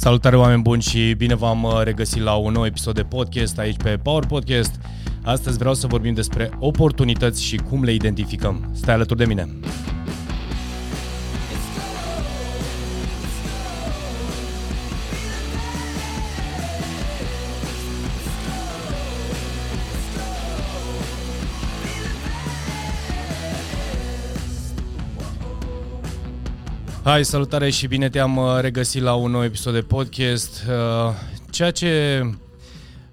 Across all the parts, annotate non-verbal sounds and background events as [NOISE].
Salutare oameni buni și bine v-am uh, regăsit la un nou episod de podcast aici pe Power Podcast. Astăzi vreau să vorbim despre oportunități și cum le identificăm. Stai alături de mine! Hai, salutare și bine te-am uh, regăsit la un nou episod de podcast. Uh, ceea ce,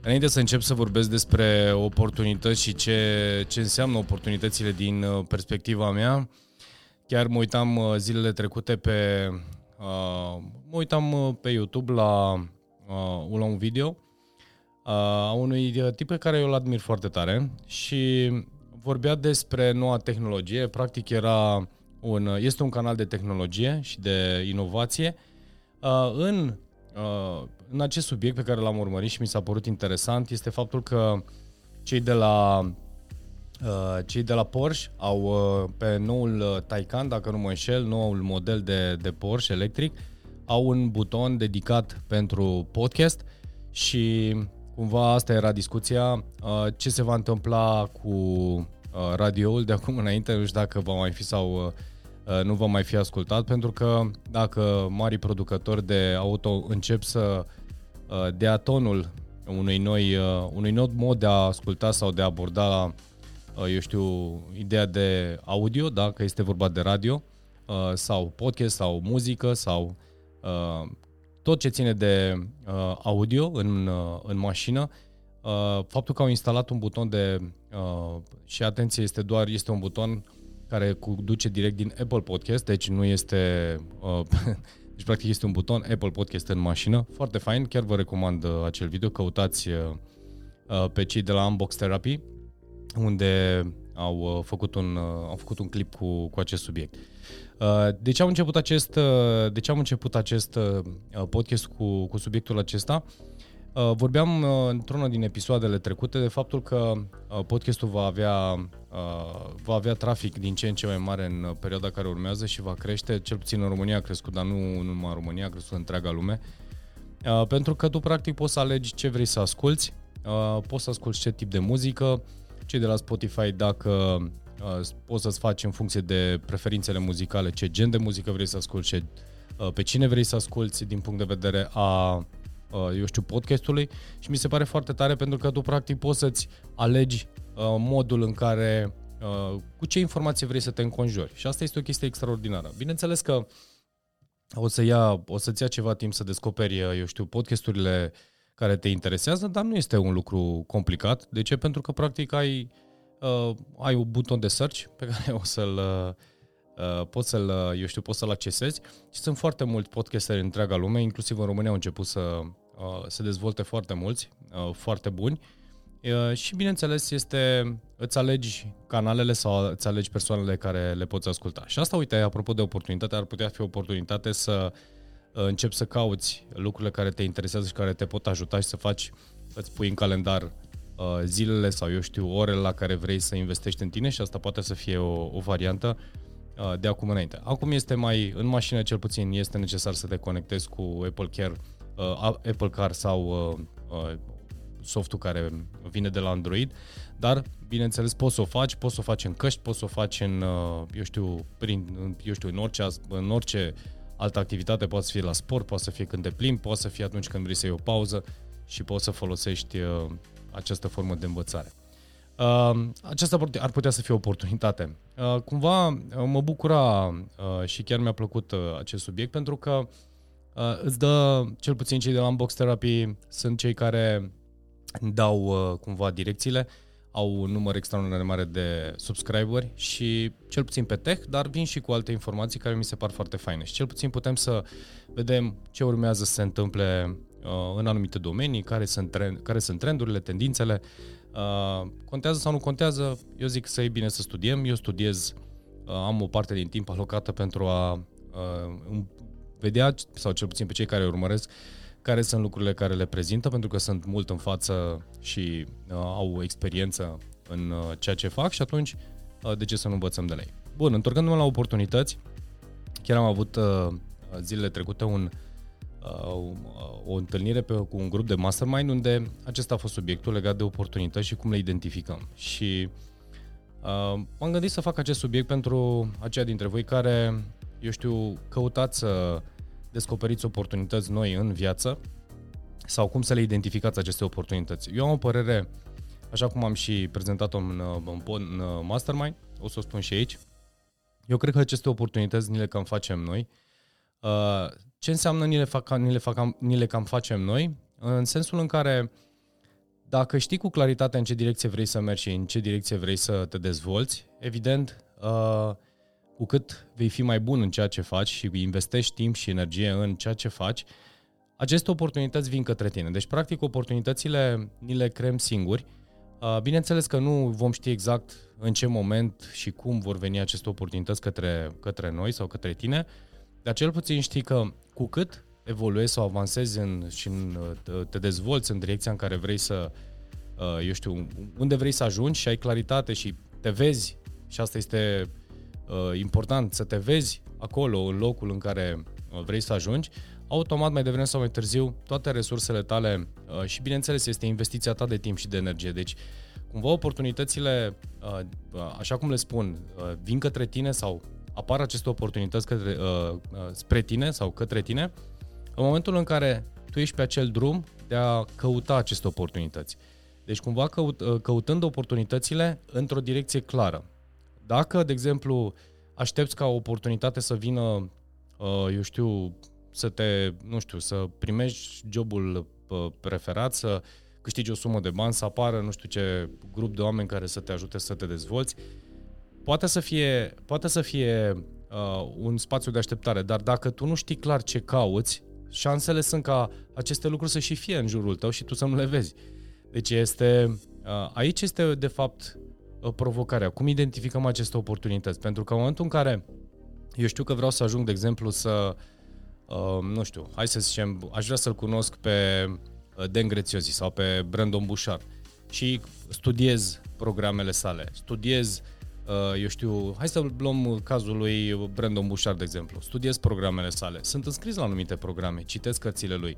înainte să încep să vorbesc despre oportunități și ce, ce înseamnă oportunitățile din uh, perspectiva mea, chiar mă uitam zilele trecute pe, mă uitam pe YouTube la, la un video a unui tip pe care eu îl admir foarte tare și vorbea despre noua tehnologie, practic era un, este un canal de tehnologie și de inovație. Uh, în, uh, în acest subiect pe care l-am urmărit și mi s-a părut interesant este faptul că cei de la uh, cei de la Porsche au pe noul Taycan, dacă nu mă înșel, noul model de, de Porsche electric, au un buton dedicat pentru podcast și cumva asta era discuția, ce se va întâmpla cu radioul de acum înainte, nu știu dacă va mai fi sau Uh, nu va mai fi ascultat, pentru că dacă mari producători de auto încep să uh, dea tonul unui, noi, uh, unui nou mod de a asculta sau de a aborda, eu știu, ideea de audio, da? că este vorba de radio, sau podcast, sau muzică, sau tot ce ține de audio în, în mașină, faptul că au instalat un buton de, și atenție, este doar, este un buton care duce direct din Apple Podcast, deci nu este... Uh, [LAUGHS] deci practic este un buton Apple Podcast în mașină, foarte fain, chiar vă recomand uh, acel video, căutați uh, uh, pe cei de la Unbox Therapy, unde au uh, făcut un, uh, au făcut un clip cu, cu acest subiect. Uh, de ce am început acest, uh, de ce am început acest uh, podcast cu, cu subiectul acesta? Uh, Uh, vorbeam uh, într-una din episoadele trecute de faptul că uh, podcastul va avea, va avea trafic din ce în ce mai mare în perioada care urmează și va crește, cel puțin în România a crescut, dar nu numai în România, a crescut în întreaga lume. Pentru că tu practic poți să alegi ce vrei să asculti, poți să asculti ce tip de muzică, cei de la Spotify dacă poți să-ți faci în funcție de preferințele muzicale ce gen de muzică vrei să asculti, ce, pe cine vrei să asculti din punct de vedere a Uh, eu știu, podcastului și mi se pare foarte tare pentru că tu practic poți să-ți alegi uh, modul în care, uh, cu ce informații vrei să te înconjori. Și asta este o chestie extraordinară. Bineînțeles că o, să ia, o să-ți ia ceva timp să descoperi, eu știu, podcasturile care te interesează, dar nu este un lucru complicat. De ce? Pentru că practic ai, uh, ai un buton de search pe care [LAUGHS] o să-l uh, poți să-l, eu știu, poți să-l accesezi. Și sunt foarte mulți podcasteri în întreaga lume, inclusiv în România au început să, Uh, se dezvolte foarte mulți, uh, foarte buni. Uh, și bineînțeles este, îți alegi canalele sau îți alegi persoanele care le poți asculta. Și asta, uite, apropo de oportunitate, ar putea fi o oportunitate să începi să cauți lucrurile care te interesează și care te pot ajuta și să faci, îți pui în calendar zilele sau eu știu orele la care vrei să investești în tine și asta poate să fie o, o variantă de acum înainte. Acum este mai, în mașină cel puțin, este necesar să te conectezi cu Apple Care uh, Apple Car sau uh, uh, softul care vine de la Android, dar bineînțeles poți să o faci, poți să o faci în căști, poți să o faci în, uh, eu știu, prin, eu știu, în orice, în orice altă activitate, poate să fie la sport, poate să fie când te plimbi, poate să fie atunci când vrei să iei o pauză și poți să folosești uh, această formă de învățare. Uh, aceasta ar putea să fie o oportunitate. Uh, cumva uh, mă bucura uh, și chiar mi-a plăcut uh, acest subiect pentru că uh, îți dă, cel puțin cei de la Unbox Therapy sunt cei care dau uh, cumva direcțiile, au un număr extraordinar de mare de subscriberi și cel puțin pe tech, dar vin și cu alte informații care mi se par foarte faine și cel puțin putem să vedem ce urmează să se întâmple uh, în anumite domenii, care sunt, trend, care sunt trendurile, tendințele, uh, contează sau nu contează, eu zic să e bine să studiem, eu studiez, uh, am o parte din timp alocată pentru a uh, vedea, sau cel puțin pe cei care urmăresc, care sunt lucrurile care le prezintă, pentru că sunt mult în față și uh, au experiență în uh, ceea ce fac și atunci uh, de ce să nu învățăm de la ei. Bun, întorcându-mă la oportunități, chiar am avut uh, zilele trecute un, uh, o întâlnire pe, cu un grup de mastermind unde acesta a fost subiectul legat de oportunități și cum le identificăm. Și uh, m-am gândit să fac acest subiect pentru aceia dintre voi care, eu știu, căutați să descoperiți oportunități noi în viață sau cum să le identificați aceste oportunități. Eu am o părere, așa cum am și prezentat-o în, în, în Mastermind, o să o spun și aici, eu cred că aceste oportunități ni le cam facem noi. Uh, ce înseamnă ni le, fac, ni, le fac, ni le cam facem noi? În sensul în care dacă știi cu claritate în ce direcție vrei să mergi și în ce direcție vrei să te dezvolți, evident, uh, cu cât vei fi mai bun în ceea ce faci și investești timp și energie în ceea ce faci, aceste oportunități vin către tine. Deci, practic, oportunitățile ni le creăm singuri. Uh, bineînțeles că nu vom ști exact în ce moment și cum vor veni aceste oportunități către, către noi sau către tine, dar cel puțin știi că cu cât evoluezi sau avansezi în, și în, te dezvolți în direcția în care vrei să, uh, eu știu, unde vrei să ajungi și ai claritate și te vezi, și asta este uh, important, să te vezi acolo, în locul în care vrei să ajungi, automat mai devreme sau mai târziu toate resursele tale uh, și bineînțeles este investiția ta de timp și de energie. Deci cumva oportunitățile, uh, uh, așa cum le spun, vin către tine sau apar aceste oportunități către, spre tine sau către tine în momentul în care tu ești pe acel drum de a căuta aceste oportunități. Deci cumva căut, căutând oportunitățile într-o direcție clară. Dacă, de exemplu, aștepți ca o oportunitate să vină, eu știu, să te, nu știu, să primești jobul preferat, să câștigi o sumă de bani, să apară nu știu ce grup de oameni care să te ajute să te dezvolți. Poate să fie, poate să fie uh, un spațiu de așteptare, dar dacă tu nu știi clar ce cauți, șansele sunt ca aceste lucruri să și fie în jurul tău și tu să nu le vezi. Deci este, uh, aici este de fapt uh, provocarea. Cum identificăm aceste oportunități? Pentru că în momentul în care eu știu că vreau să ajung, de exemplu, să uh, Uh, nu știu, hai să zicem, aș vrea să-l cunosc pe uh, Dan Grețiosi sau pe Brandon Bouchard și studiez programele sale, studiez, uh, eu știu, hai să luăm cazul lui Brandon Bouchard, de exemplu, studiez programele sale, sunt înscris la anumite programe, citesc cărțile lui,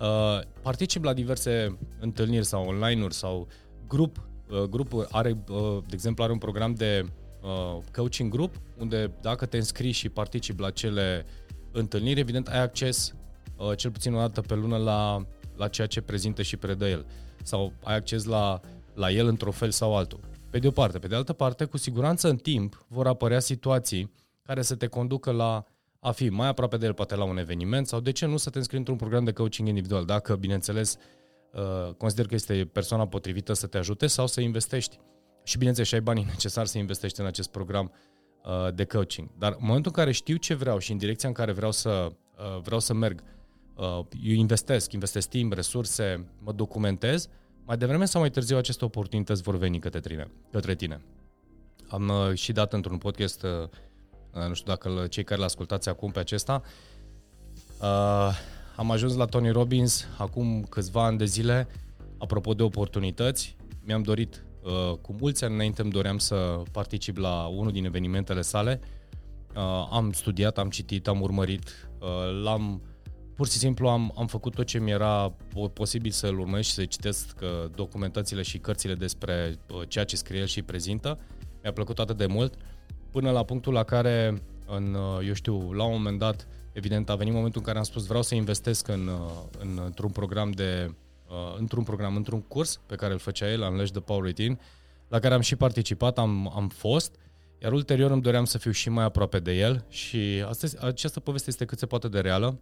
uh, particip la diverse întâlniri sau online-uri sau grup, uh, grup are, uh, de exemplu, are un program de uh, coaching group, unde dacă te înscrii și participi la cele uh, întâlniri, evident ai acces uh, cel puțin o dată pe lună la, la ceea ce prezintă și predă el. Sau ai acces la, la el într-un fel sau altul. Pe de o parte. Pe de altă parte, cu siguranță în timp vor apărea situații care să te conducă la a fi mai aproape de el, poate la un eveniment, sau de ce nu să te înscrii într-un program de coaching individual, dacă, bineînțeles, uh, consider că este persoana potrivită să te ajute sau să investești. Și, bineînțeles, și ai banii [LAUGHS] necesari să investești în acest program Uh, de coaching. Dar în momentul în care știu ce vreau și în direcția în care vreau să, uh, vreau să merg, uh, eu investesc, investesc timp, resurse, mă documentez, mai devreme sau mai târziu aceste oportunități vor veni către tine. Către tine. Am și dat într-un podcast, nu știu dacă cei care l-ascultați acum pe acesta, am ajuns la Tony Robbins acum câțiva ani de zile, apropo de oportunități, mi-am dorit Uh, cu mulți ani înainte îmi doream să particip la unul din evenimentele sale. Uh, am studiat, am citit, am urmărit, uh, l-am pur și simplu am, am făcut tot ce mi era posibil să-l urmez și să citesc documentațiile și cărțile despre ceea ce scrie el și prezintă. Mi-a plăcut atât de mult, până la punctul la care, în, eu știu, la un moment dat, evident, a venit momentul în care am spus vreau să investesc în, în, într-un program de uh, într-un program, într-un curs pe care îl făcea el, Unleash the Power Routine, la care am și participat, am, am fost, iar ulterior îmi doream să fiu și mai aproape de el și astăzi, această poveste este cât se poate de reală.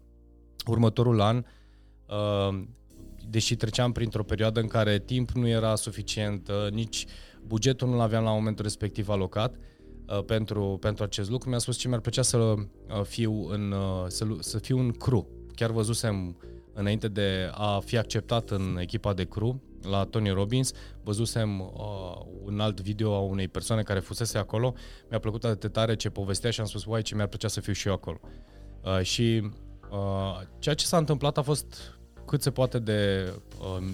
Următorul an, uh, deși treceam printr-o perioadă în care timp nu era suficient, uh, nici bugetul nu-l aveam la momentul respectiv alocat uh, pentru, pentru acest lucru, mi-a spus ce mi-ar plăcea să uh, fiu în, uh, să, să fiu în crew. Chiar văzusem înainte de a fi acceptat în echipa de crew la Tony Robbins, văzusem uh, un alt video a unei persoane care fusese acolo, mi-a plăcut atât de tare ce povestea și am spus, uai, ce mi-ar plăcea să fiu și eu acolo. Uh, și uh, ceea ce s-a întâmplat a fost cât se poate de, uh,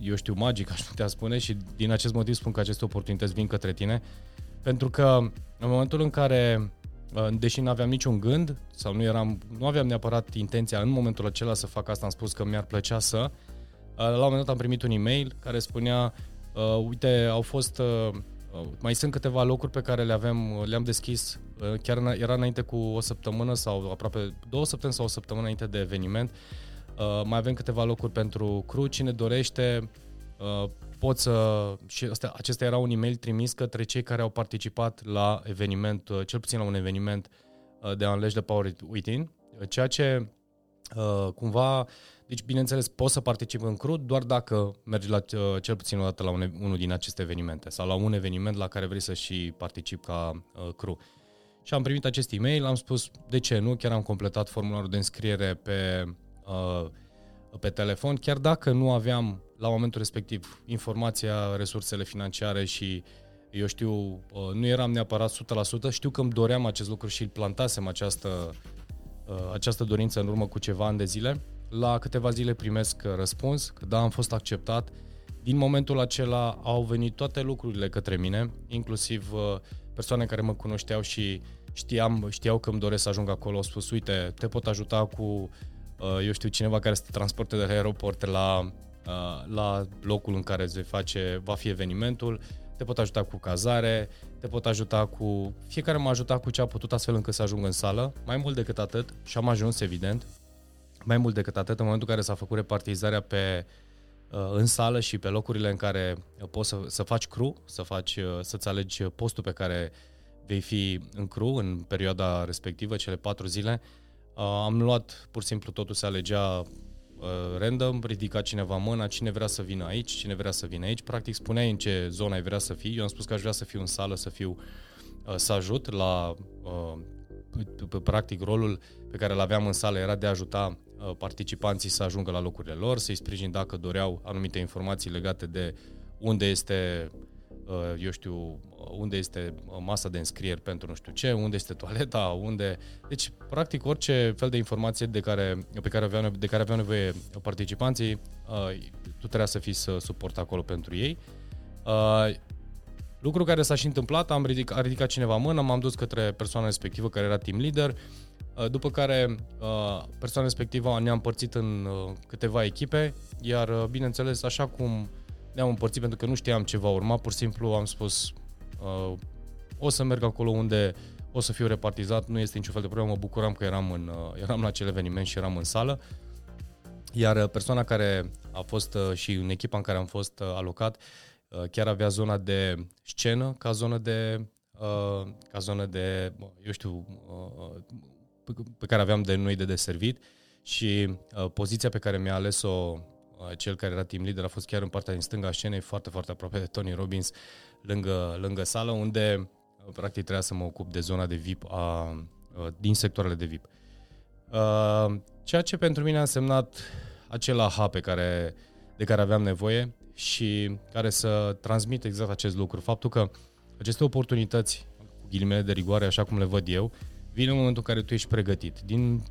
eu știu, magic, aș putea spune, și din acest motiv spun că aceste oportunități vin către tine, pentru că în momentul în care deși nu aveam niciun gând sau nu, eram, nu aveam neapărat intenția în momentul acela să fac asta, am spus că mi-ar plăcea să. La un moment dat am primit un e-mail care spunea, uite, au fost mai sunt câteva locuri pe care le avem, le-am deschis, chiar era înainte cu o săptămână sau aproape două săptămâni sau o săptămână înainte de eveniment. Mai avem câteva locuri pentru cru, cine dorește, pot să... Și asta, acesta era un e-mail trimis către cei care au participat la eveniment, cel puțin la un eveniment de Unleash the Power Within, ceea ce cumva deci, bineînțeles, poți să participi în crud doar dacă mergi la, uh, cel puțin o dată la un, unul din aceste evenimente sau la un eveniment la care vrei să și participi ca uh, crew. Și am primit acest e-mail, am spus de ce nu, chiar am completat formularul de înscriere pe, uh, pe telefon, chiar dacă nu aveam la momentul respectiv informația, resursele financiare și eu știu, uh, nu eram neapărat 100%, știu că îmi doream acest lucru și îl plantasem această, uh, această dorință în urmă cu ceva ani de zile la câteva zile primesc răspuns că da, am fost acceptat. Din momentul acela au venit toate lucrurile către mine, inclusiv uh, persoane care mă cunoșteau și știam, știau că îmi doresc să ajung acolo, au spus, uite, te pot ajuta cu, uh, eu știu, cineva care să te transporte de la aeroport la, uh, la locul în care se face, va fi evenimentul, te pot ajuta cu cazare, te pot ajuta cu... Fiecare m-a ajutat cu ce a putut astfel încât să ajung în sală, mai mult decât atât, și am ajuns, evident, mai mult decât atât, în momentul în care s-a făcut repartizarea pe, uh, în sală și pe locurile în care poți să, să faci crew, să faci, uh, să-ți alegi postul pe care vei fi în crew în perioada respectivă, cele patru zile, uh, am luat pur și simplu totul se alegea random, ridica cineva mâna, cine vrea să vină aici, cine vrea să vină aici. Practic spuneai în ce zonă ai vrea să fii. Eu am spus că aș vrea să fiu în sală, să fiu să ajut la practic rolul pe care îl aveam în sală era de a ajuta Uh, participanții să ajungă la locurile lor, să-i sprijin dacă doreau anumite informații legate de unde este uh, eu știu, uh, unde este masa de înscrieri pentru nu știu ce, unde este toaleta, unde... Deci, practic, orice fel de informație de care, pe care aveau, de care aveau nevoie participanții, tu trebuia să fii să suport acolo pentru ei. Lucru care s-a și întâmplat, am ridicat, a ridicat cineva mână, m-am dus către persoana respectivă care era team leader, Uh, după care uh, persoana respectivă ne-a împărțit în uh, câteva echipe, iar bineînțeles, așa cum ne-am împărțit pentru că nu știam ce va urma, pur și simplu am spus o să merg acolo unde o să fiu repartizat, nu este niciun fel de problemă, mă bucuram că eram, în, eram la acel eveniment și eram în sală. Iar persoana care a fost și în echipa în care am fost alocat chiar avea zona de scenă ca zonă de ca zonă de, eu știu, pe care aveam de noi de deservit și uh, poziția pe care mi-a ales-o uh, cel care era team leader a fost chiar în partea din stânga a scenei, foarte, foarte aproape de Tony Robbins, lângă, lângă sală, unde uh, practic trebuia să mă ocup de zona de VIP a, uh, din sectoarele de VIP. Uh, ceea ce pentru mine a însemnat acel aha pe care, de care aveam nevoie și care să transmit exact acest lucru. Faptul că aceste oportunități, cu ghilimele de rigoare, așa cum le văd eu, vine în momentul în care tu ești pregătit, din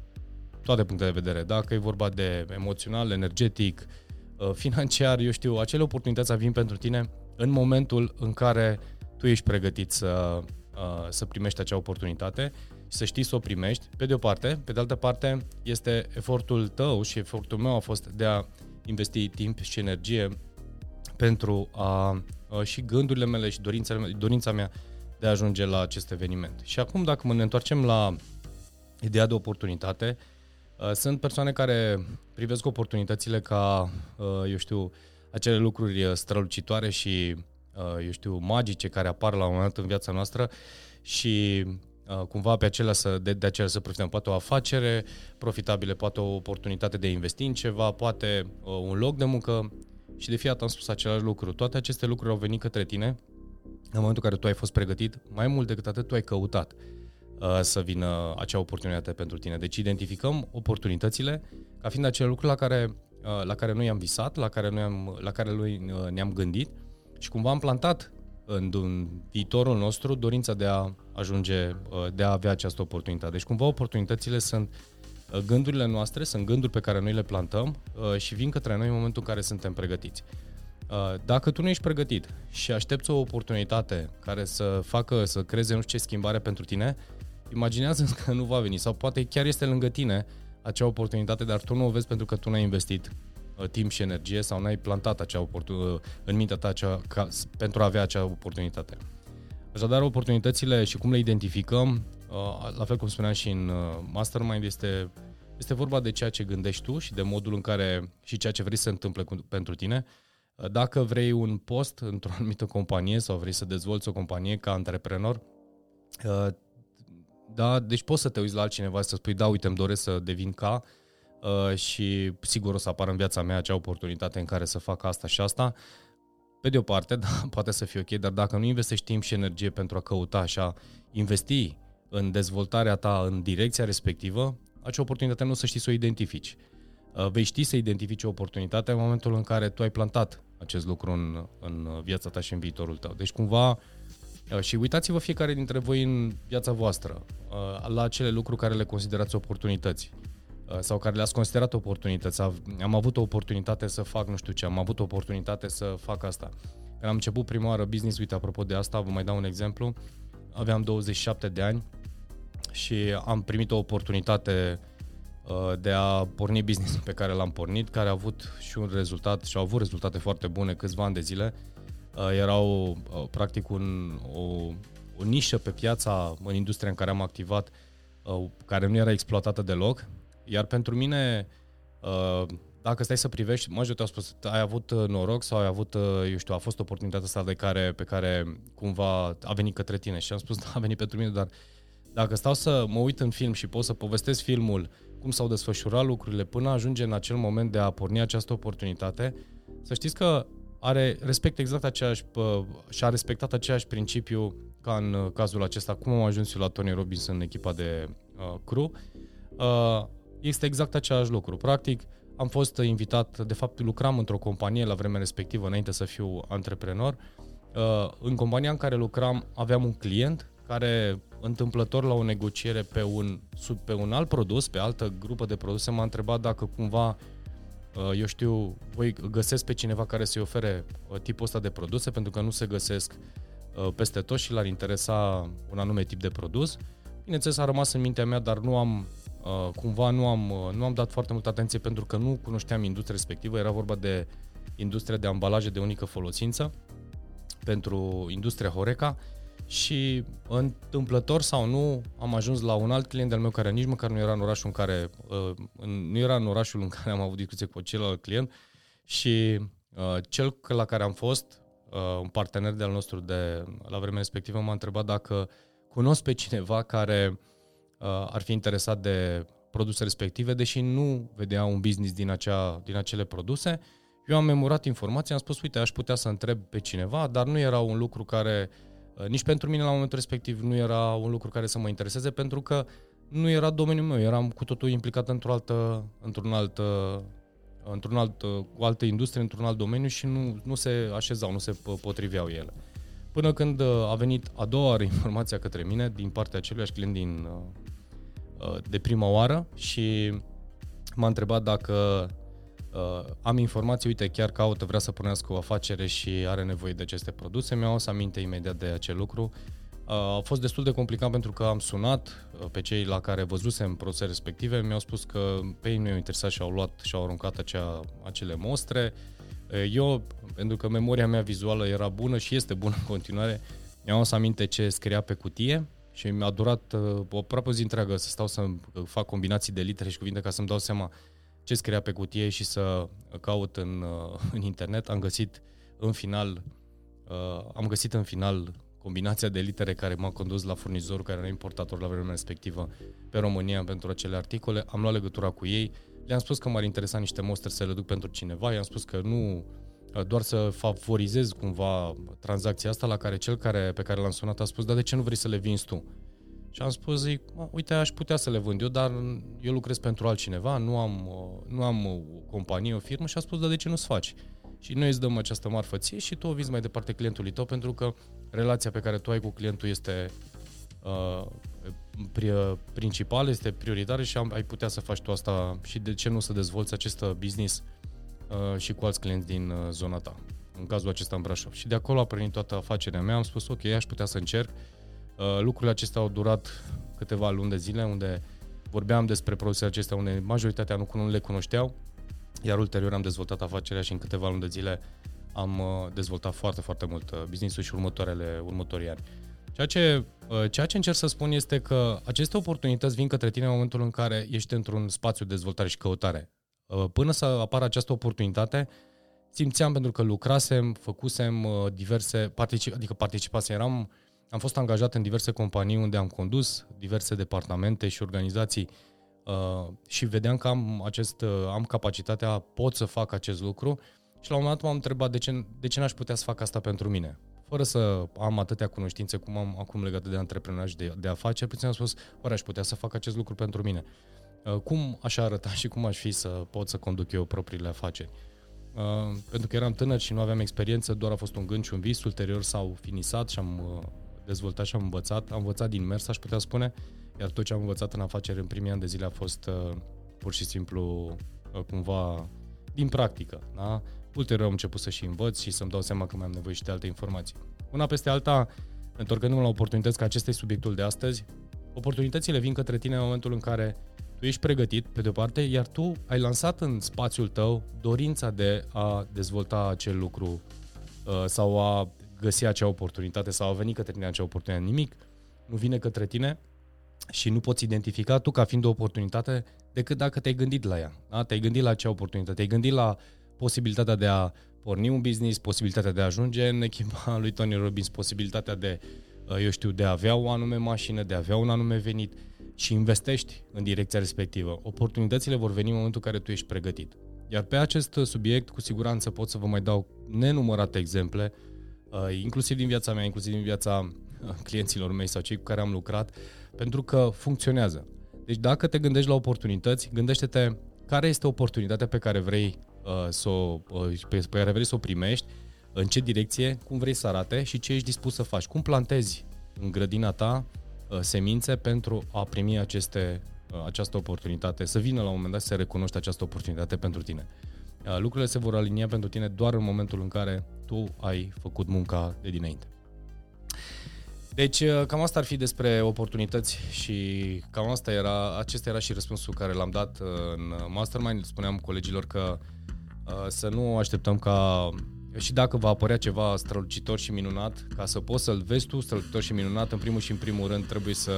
toate punctele de vedere, dacă e vorba de emoțional, energetic, uh, financiar, eu știu, acele oportunități vin pentru tine în momentul în care tu ești pregătit să, uh, să primești acea oportunitate și să știi să o primești, pe de o parte. Pe de altă parte, este efortul tău și efortul meu a fost de a investi timp și energie pentru a, uh, și gândurile mele și dorința, dorința mea de a ajunge la acest eveniment. Și acum, dacă ne întoarcem la ideea de oportunitate, uh, sunt persoane care privesc oportunitățile ca, uh, eu știu, acele lucruri uh, strălucitoare și, eu știu, magice care apar la un moment dat în viața noastră și cumva pe acelea să, de, de acelea să profităm. Poate o afacere profitabilă, poate o oportunitate de a investi în ceva, poate un loc de muncă și de fiat am spus același lucru. Toate aceste lucruri au venit către tine în momentul în care tu ai fost pregătit, mai mult decât atât, tu ai căutat uh, să vină acea oportunitate pentru tine. Deci identificăm oportunitățile ca fiind acele lucruri la care, uh, la care noi am visat, la care, noi am, la care noi uh, ne-am gândit și cumva am plantat în, în viitorul nostru dorința de a ajunge, uh, de a avea această oportunitate. Deci cumva oportunitățile sunt uh, gândurile noastre, sunt gânduri pe care noi le plantăm uh, și vin către noi în momentul în care suntem pregătiți. Uh, dacă tu nu ești pregătit și aștepți o oportunitate care să facă, să creeze nu știu ce schimbare pentru tine, imaginează că nu va veni sau poate chiar este lângă tine acea oportunitate, dar tu nu o vezi pentru că tu n-ai investit uh, timp și energie sau n-ai plantat acea oportunitate uh, în mintea ta acea, ca, pentru a avea acea oportunitate. Așadar, oportunitățile și cum le identificăm, uh, la fel cum spuneam și în uh, Mastermind, este, este vorba de ceea ce gândești tu și de modul în care și ceea ce vrei să se întâmple cu, pentru tine. Uh, dacă vrei un post într-o [LAUGHS] anumită companie sau vrei să dezvolți o companie ca antreprenor, da, deci poți să te uiți la altcineva și să spui, da, uite, îmi doresc să devin ca și sigur o să apară în viața mea acea oportunitate în care să fac asta și asta, pe de o parte, [LAUGHS] da, poate să fie ok, dar dacă nu investești timp și energie pentru a căuta așa, investi în dezvoltarea ta în direcția respectivă, acea oportunitate nu să știi să o identifici. Uh, vei ști să identifici o oportunitate în momentul în care tu ai plantat acest lucru în, în viața ta și în viitorul tău. Deci cumva, uh, și uitați-vă fiecare dintre voi în viața voastră uh, la acele lucruri care le considerați oportunități. Uh, sau care le-ați considerat oportunități. Am avut o oportunitate să fac nu știu ce, am avut o oportunitate să fac asta. Când am început prima oară business, uite, apropo de asta, vă mai dau un exemplu, aveam 27 de ani și am primit o oportunitate uh, de a porni business pe care l-am pornit, care a avut și un rezultat și au avut rezultate foarte bune câțiva ani de zile. Uh, erau practic un, o, o nișă pe piața, în industria în care am activat, care nu era exploatată deloc iar pentru mine, uh, dacă stai să privești, majoritatea au spus, ai avut uh, noroc sau ai avut, uh, eu știu, a fost oportunitatea asta de care, pe care cumva a venit către tine și am spus, [LAUGHS] da, a venit pentru mine, dar dacă stau să mă uit în film și pot să povestesc filmul, cum s-au desfășurat lucrurile până ajunge în acel moment de a porni această oportunitate, să știți că are respect exact aceeași și a respectat aceeași principiu ca în cazul acesta, cum am ajuns eu la Tony Robbins în echipa de uh, crew. Uh, este exact același lucru. Practic, am fost invitat, de fapt lucram într-o companie la vremea respectivă, înainte să fiu antreprenor. Uh, în compania în care lucram aveam un client care întâmplător la o negociere pe un, sub, pe un alt produs, pe altă grupă de produse, m-a întrebat dacă cumva, uh, eu știu, voi găsesc pe cineva care să-i ofere uh, tipul ăsta de produse, pentru că nu se găsesc peste tot și l-ar interesa un anume tip de produs. Bineînțeles, a rămas în mintea mea, dar nu am Uh, cumva nu am, uh, nu am dat foarte multă atenție pentru că nu cunoșteam industria respectivă, era vorba de industria de ambalaje de unică folosință pentru industria Horeca și întâmplător sau nu am ajuns la un alt client al meu care nici măcar nu era în orașul în care uh, nu era în orașul în care am avut discuție cu celălalt client și cel la care am fost un partener de al nostru de la vremea respectivă m-a întrebat dacă cunosc pe cineva care uh, Uh, ar fi interesat de produse respective, deși nu vedea un business din, acea, din acele produse. Eu am memorat informații, am spus, uite, aș putea să întreb pe cineva, dar nu era un lucru care, uh, nici pentru mine la momentul respectiv, nu era un lucru care să mă intereseze, pentru că nu era domeniul meu, eram cu totul implicat într-o altă, într-un alt, uh, într-un alt, cu altă industrie, într-un alt domeniu și nu, nu se așezau, nu se potriveau ele. Până când a venit a doua oară [LAUGHS] informația către mine din partea aceluiași client din, Uh, de prima oară și m-a întrebat dacă uh, am informații, uite, chiar caută, vrea să pornească o afacere și are nevoie de aceste produse. Mi-au să aminte imediat de acel lucru. Uh, a fost destul de complicat pentru că am sunat uh, pe cei la care văzusem produse respective, mi-au spus că pe ei nu i-au interesat și au luat și au aruncat acea, acele mostre. Uh, eu, pentru că memoria mea vizuală era bună și este bună în continuare, mi-am să aminte ce scria pe cutie și mi-a durat uh, o aproape zi întreagă să stau să fac combinații de litere și cuvinte ca să-mi dau seama ce scria pe cutie și să caut în, uh, în internet. Am găsit în final uh, am găsit în final combinația de litere care m-a condus la furnizorul care era importator la vremea respectivă pe România pentru acele articole. Am luat legătura cu ei, le-am spus că m-ar interesa niște mostre să le duc pentru cineva, i-am spus că nu doar să favorizez cumva tranzacția asta la care cel care, pe care l-am sunat a spus, dar de ce nu vrei să le vinzi tu? Și am spus, zic, uite, aș putea să le vând eu, dar eu lucrez pentru altcineva, nu am, nu am o companie, o firmă și a spus, dar de ce nu-ți faci? Și noi îți dăm această marfă ție și tu o vizi mai departe clientului tău pentru că relația pe care tu ai cu clientul este uh, principală, este prioritară și am, ai putea să faci tu asta și de ce nu să dezvolți acest business Uh, și cu alți clienți din uh, zona ta. În cazul acesta în Brașov. Și de acolo a pornit toată afacerea mea. Am spus, ok, aș putea să încerc. Lucrurile acestea au durat câteva luni de zile, unde vorbeam despre produsele acestea, unde majoritatea nu, nu le cunoșteau, iar ulterior am dezvoltat afacerea și în câteva luni de zile am dezvoltat foarte, foarte mult business-ul și următoarele, următorii ani. Ceea ce, uh, ceea ce încerc să spun este că aceste oportunități vin către tine în momentul în care ești într-un spațiu de dezvoltare și căutare. Uh, până să apară această oportunitate, simțeam pentru că lucrasem, făcusem uh, diverse, particip, adică participasem, eram, am fost angajat în diverse companii unde am condus diverse departamente și organizații uh, și vedeam că am, acest, uh, am capacitatea, pot să fac acest lucru și la un moment dat m-am întrebat de ce, de ce n-aș putea să fac asta pentru mine fără să am atâtea cunoștințe cum am acum legate de antreprenoriat și de, de afaceri, puțin am spus, oare aș putea să fac acest lucru pentru mine? Uh, cum aș arăta și cum aș fi să pot să conduc eu propriile afaceri? Uh, pentru că eram tânăr și nu aveam experiență, doar a fost un gând și un vis, ulterior s-au finisat și am uh, dezvoltat și am învățat, am învățat din mers, aș putea spune, iar tot ce am învățat în afaceri în primii ani de zile a fost pur și simplu cumva din practică. Da? Ulterior am început să și învăț și să-mi dau seama că mai am nevoie și de alte informații. Una peste alta, întorcându-mă la oportunități, că acesta e subiectul de astăzi, oportunitățile vin către tine în momentul în care tu ești pregătit, pe de-o parte, iar tu ai lansat în spațiul tău dorința de a dezvolta acel lucru uh, sau a găsi acea oportunitate sau a veni către tine acea oportunitate. Nimic nu vine către tine și nu poți identifica tu ca fiind o oportunitate decât dacă te-ai gândit la ea. Da? Te-ai gândit la acea oportunitate, te-ai gândit la posibilitatea de a porni un business, posibilitatea de a ajunge în echipa [LAUGHS] lui Tony Robbins, posibilitatea de, uh, eu știu, de a avea o anume mașină, de a avea un anume venit și investești în direcția respectivă. Oportunitățile vor veni în momentul în care tu ești pregătit. Iar pe acest subiect, cu siguranță pot să vă mai dau nenumărate exemple, uh, inclusiv din viața mea, inclusiv din viața uh, clienților mei sau cei cu care am lucrat, pentru că funcționează. Deci dacă te gândești la oportunități, gândește-te care este oportunitatea pe care vrei uh, să o, uh, pe, pe care vrei să o primești, în ce direcție, cum vrei să arate și ce ești dispus să faci. Cum plantezi în grădina ta uh, semințe pentru a primi aceste, uh, această oportunitate, să vină la un moment dat să se recunoști această oportunitate pentru tine. Uh, lucrurile se vor alinia pentru tine doar în momentul în care tu ai făcut munca de dinainte. Deci uh, cam asta ar fi despre oportunități și cam asta era, acesta era și răspunsul care l-am dat uh, în Mastermind. Spuneam colegilor că uh, să nu așteptăm ca și dacă va apărea ceva strălucitor și minunat, ca să poți să-l vezi tu strălucitor și minunat, în primul și în primul rând trebuie să,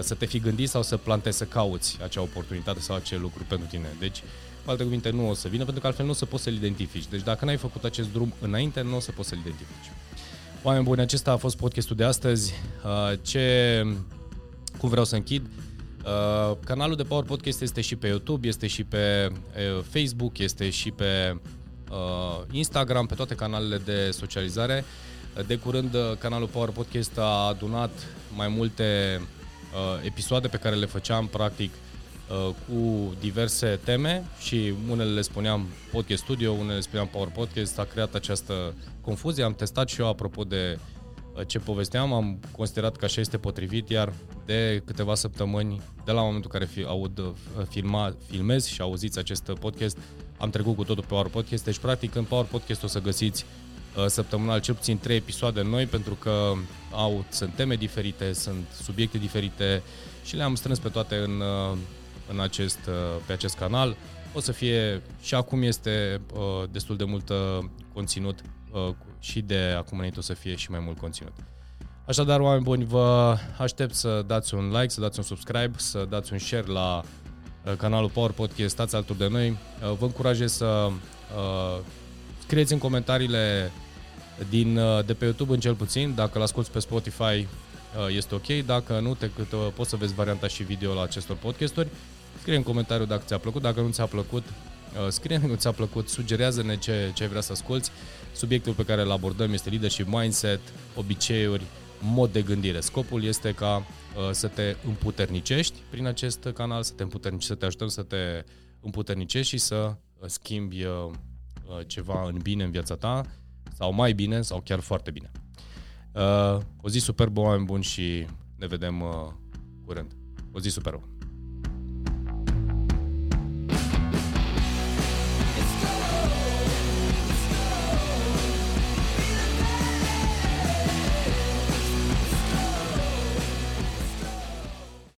să te fi gândit sau să plantezi, să cauți acea oportunitate sau acel lucru pentru tine. Deci, cu alte cuvinte, nu o să vină, pentru că altfel nu o să poți să-l identifici. Deci dacă n-ai făcut acest drum înainte, nu o să poți să-l identifici. Oameni buni, acesta a fost podcastul de astăzi. Uh, ce, cum vreau să închid? Uh, canalul de Power Podcast este și pe YouTube, este și pe uh, Facebook, este și pe Instagram, pe toate canalele de socializare. De curând, canalul Power Podcast a adunat mai multe episoade pe care le făceam practic Uh, cu diverse teme și unele le spuneam Podcast Studio, unele le spuneam Power Podcast, a creat această confuzie. Am testat și eu apropo de uh, ce povesteam, am considerat că așa este potrivit, iar de câteva săptămâni, de la momentul în care fi, aud, uh, filma, filmez și auziți acest podcast, am trecut cu totul pe Power Podcast, deci practic în Power Podcast o să găsiți săptămânal cel puțin 3 episoade noi pentru că au, sunt teme diferite, sunt subiecte diferite și le-am strâns pe toate în în acest, uh, pe acest canal. O să fie și acum este uh, destul de mult conținut uh, și de acum înainte o să fie și mai mult conținut. Așadar, oameni buni, vă aștept să dați un like, să dați un subscribe, să dați un share la canalul Power Podcast, stați alături de noi. Vă încurajez să uh, scrieți în comentariile din, de pe YouTube în cel puțin, dacă l-asculti pe Spotify este ok, dacă nu, te, poți să vezi varianta și video la acestor podcasturi Scrie în comentariu dacă ți-a plăcut, dacă nu ți-a plăcut, uh, scrie nu ți-a plăcut, sugerează-ne ce, ce ai vrea să asculti. Subiectul pe care îl abordăm este leadership mindset, obiceiuri, mod de gândire. Scopul este ca uh, să te împuternicești prin acest canal, să te împuternicești, să te ajutăm să te împuternicești și să uh, schimbi uh, uh, ceva în bine în viața ta sau mai bine sau chiar foarte bine. Uh, o zi superbă, oameni buni și ne vedem uh, curând. O zi superbă!